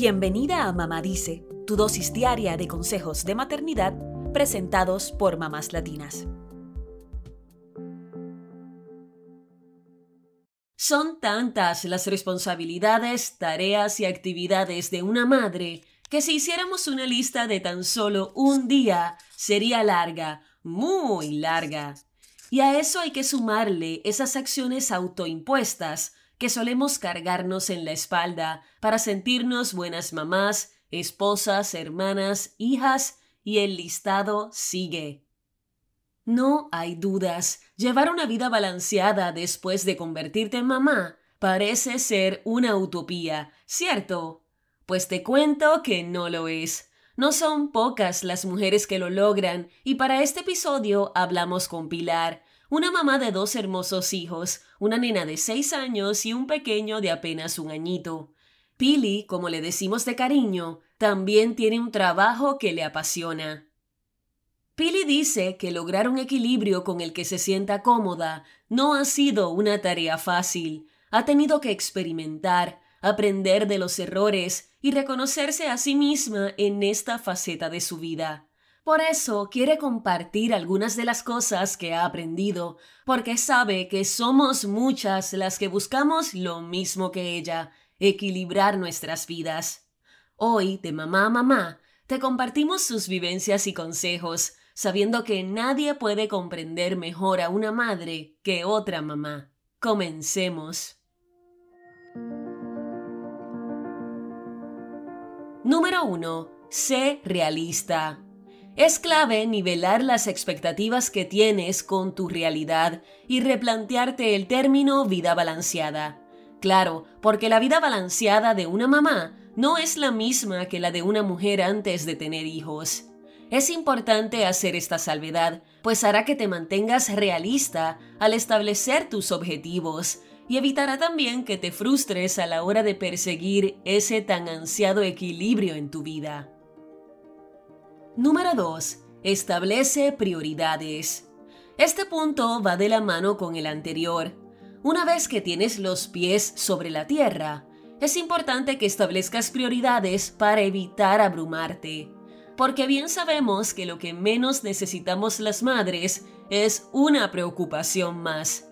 Bienvenida a Mamá Dice, tu dosis diaria de consejos de maternidad presentados por mamás latinas. Son tantas las responsabilidades, tareas y actividades de una madre que si hiciéramos una lista de tan solo un día, sería larga, muy larga. Y a eso hay que sumarle esas acciones autoimpuestas que solemos cargarnos en la espalda para sentirnos buenas mamás, esposas, hermanas, hijas, y el listado sigue. No hay dudas, llevar una vida balanceada después de convertirte en mamá parece ser una utopía, ¿cierto? Pues te cuento que no lo es. No son pocas las mujeres que lo logran y para este episodio hablamos con Pilar, una mamá de dos hermosos hijos, una nena de seis años y un pequeño de apenas un añito. Pili, como le decimos de cariño, también tiene un trabajo que le apasiona. Pili dice que lograr un equilibrio con el que se sienta cómoda no ha sido una tarea fácil. Ha tenido que experimentar, aprender de los errores y reconocerse a sí misma en esta faceta de su vida. Por eso quiere compartir algunas de las cosas que ha aprendido, porque sabe que somos muchas las que buscamos lo mismo que ella, equilibrar nuestras vidas. Hoy, de mamá a mamá, te compartimos sus vivencias y consejos, sabiendo que nadie puede comprender mejor a una madre que otra mamá. Comencemos. Número 1. Sé realista. Es clave nivelar las expectativas que tienes con tu realidad y replantearte el término vida balanceada. Claro, porque la vida balanceada de una mamá no es la misma que la de una mujer antes de tener hijos. Es importante hacer esta salvedad, pues hará que te mantengas realista al establecer tus objetivos y evitará también que te frustres a la hora de perseguir ese tan ansiado equilibrio en tu vida. Número 2. Establece prioridades. Este punto va de la mano con el anterior. Una vez que tienes los pies sobre la tierra, es importante que establezcas prioridades para evitar abrumarte. Porque bien sabemos que lo que menos necesitamos las madres es una preocupación más.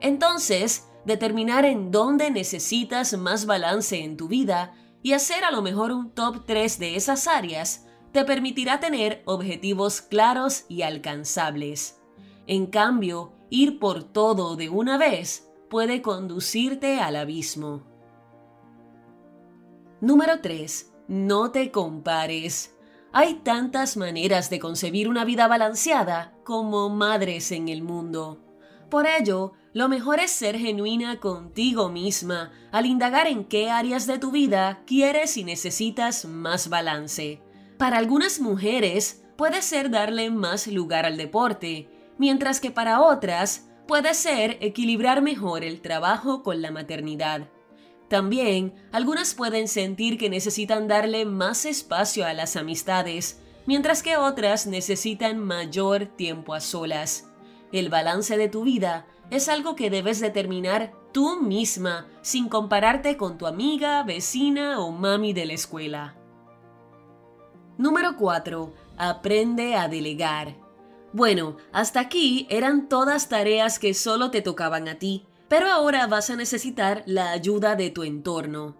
Entonces, determinar en dónde necesitas más balance en tu vida y hacer a lo mejor un top 3 de esas áreas te permitirá tener objetivos claros y alcanzables. En cambio, ir por todo de una vez puede conducirte al abismo. Número 3. No te compares. Hay tantas maneras de concebir una vida balanceada como madres en el mundo. Por ello, lo mejor es ser genuina contigo misma al indagar en qué áreas de tu vida quieres y necesitas más balance. Para algunas mujeres puede ser darle más lugar al deporte, mientras que para otras puede ser equilibrar mejor el trabajo con la maternidad. También, algunas pueden sentir que necesitan darle más espacio a las amistades, mientras que otras necesitan mayor tiempo a solas. El balance de tu vida es algo que debes determinar tú misma, sin compararte con tu amiga, vecina o mami de la escuela. Número 4. Aprende a delegar. Bueno, hasta aquí eran todas tareas que solo te tocaban a ti, pero ahora vas a necesitar la ayuda de tu entorno.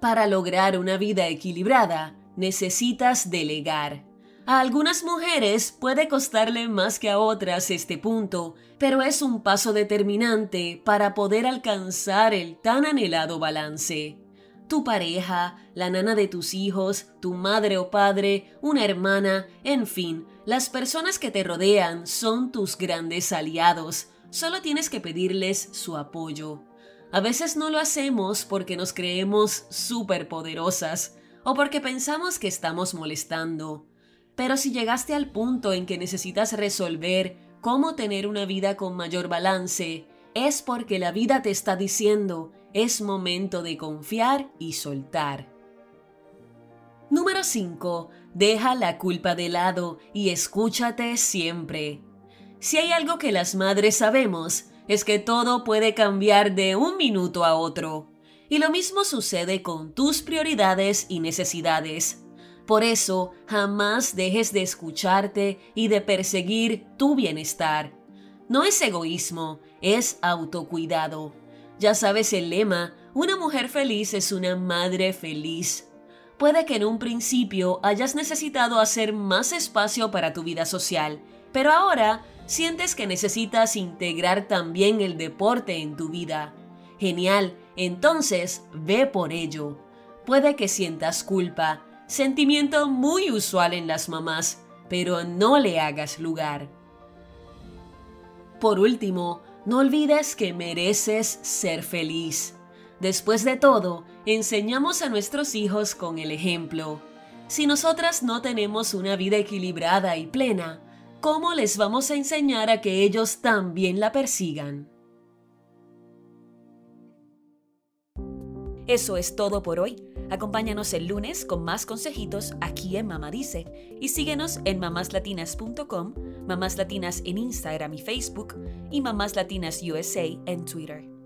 Para lograr una vida equilibrada, necesitas delegar. A algunas mujeres puede costarle más que a otras este punto, pero es un paso determinante para poder alcanzar el tan anhelado balance tu pareja, la nana de tus hijos, tu madre o padre, una hermana, en fin, las personas que te rodean son tus grandes aliados. Solo tienes que pedirles su apoyo. A veces no lo hacemos porque nos creemos superpoderosas o porque pensamos que estamos molestando. Pero si llegaste al punto en que necesitas resolver cómo tener una vida con mayor balance, es porque la vida te está diciendo es momento de confiar y soltar. Número 5. Deja la culpa de lado y escúchate siempre. Si hay algo que las madres sabemos, es que todo puede cambiar de un minuto a otro. Y lo mismo sucede con tus prioridades y necesidades. Por eso, jamás dejes de escucharte y de perseguir tu bienestar. No es egoísmo, es autocuidado. Ya sabes el lema, una mujer feliz es una madre feliz. Puede que en un principio hayas necesitado hacer más espacio para tu vida social, pero ahora sientes que necesitas integrar también el deporte en tu vida. Genial, entonces ve por ello. Puede que sientas culpa, sentimiento muy usual en las mamás, pero no le hagas lugar. Por último, no olvides que mereces ser feliz. Después de todo, enseñamos a nuestros hijos con el ejemplo. Si nosotras no tenemos una vida equilibrada y plena, ¿cómo les vamos a enseñar a que ellos también la persigan? Eso es todo por hoy. Acompáñanos el lunes con más consejitos aquí en Mamá Dice y síguenos en mamáslatinas.com, Mamás Latinas en Instagram y Facebook y Mamás Latinas USA en Twitter.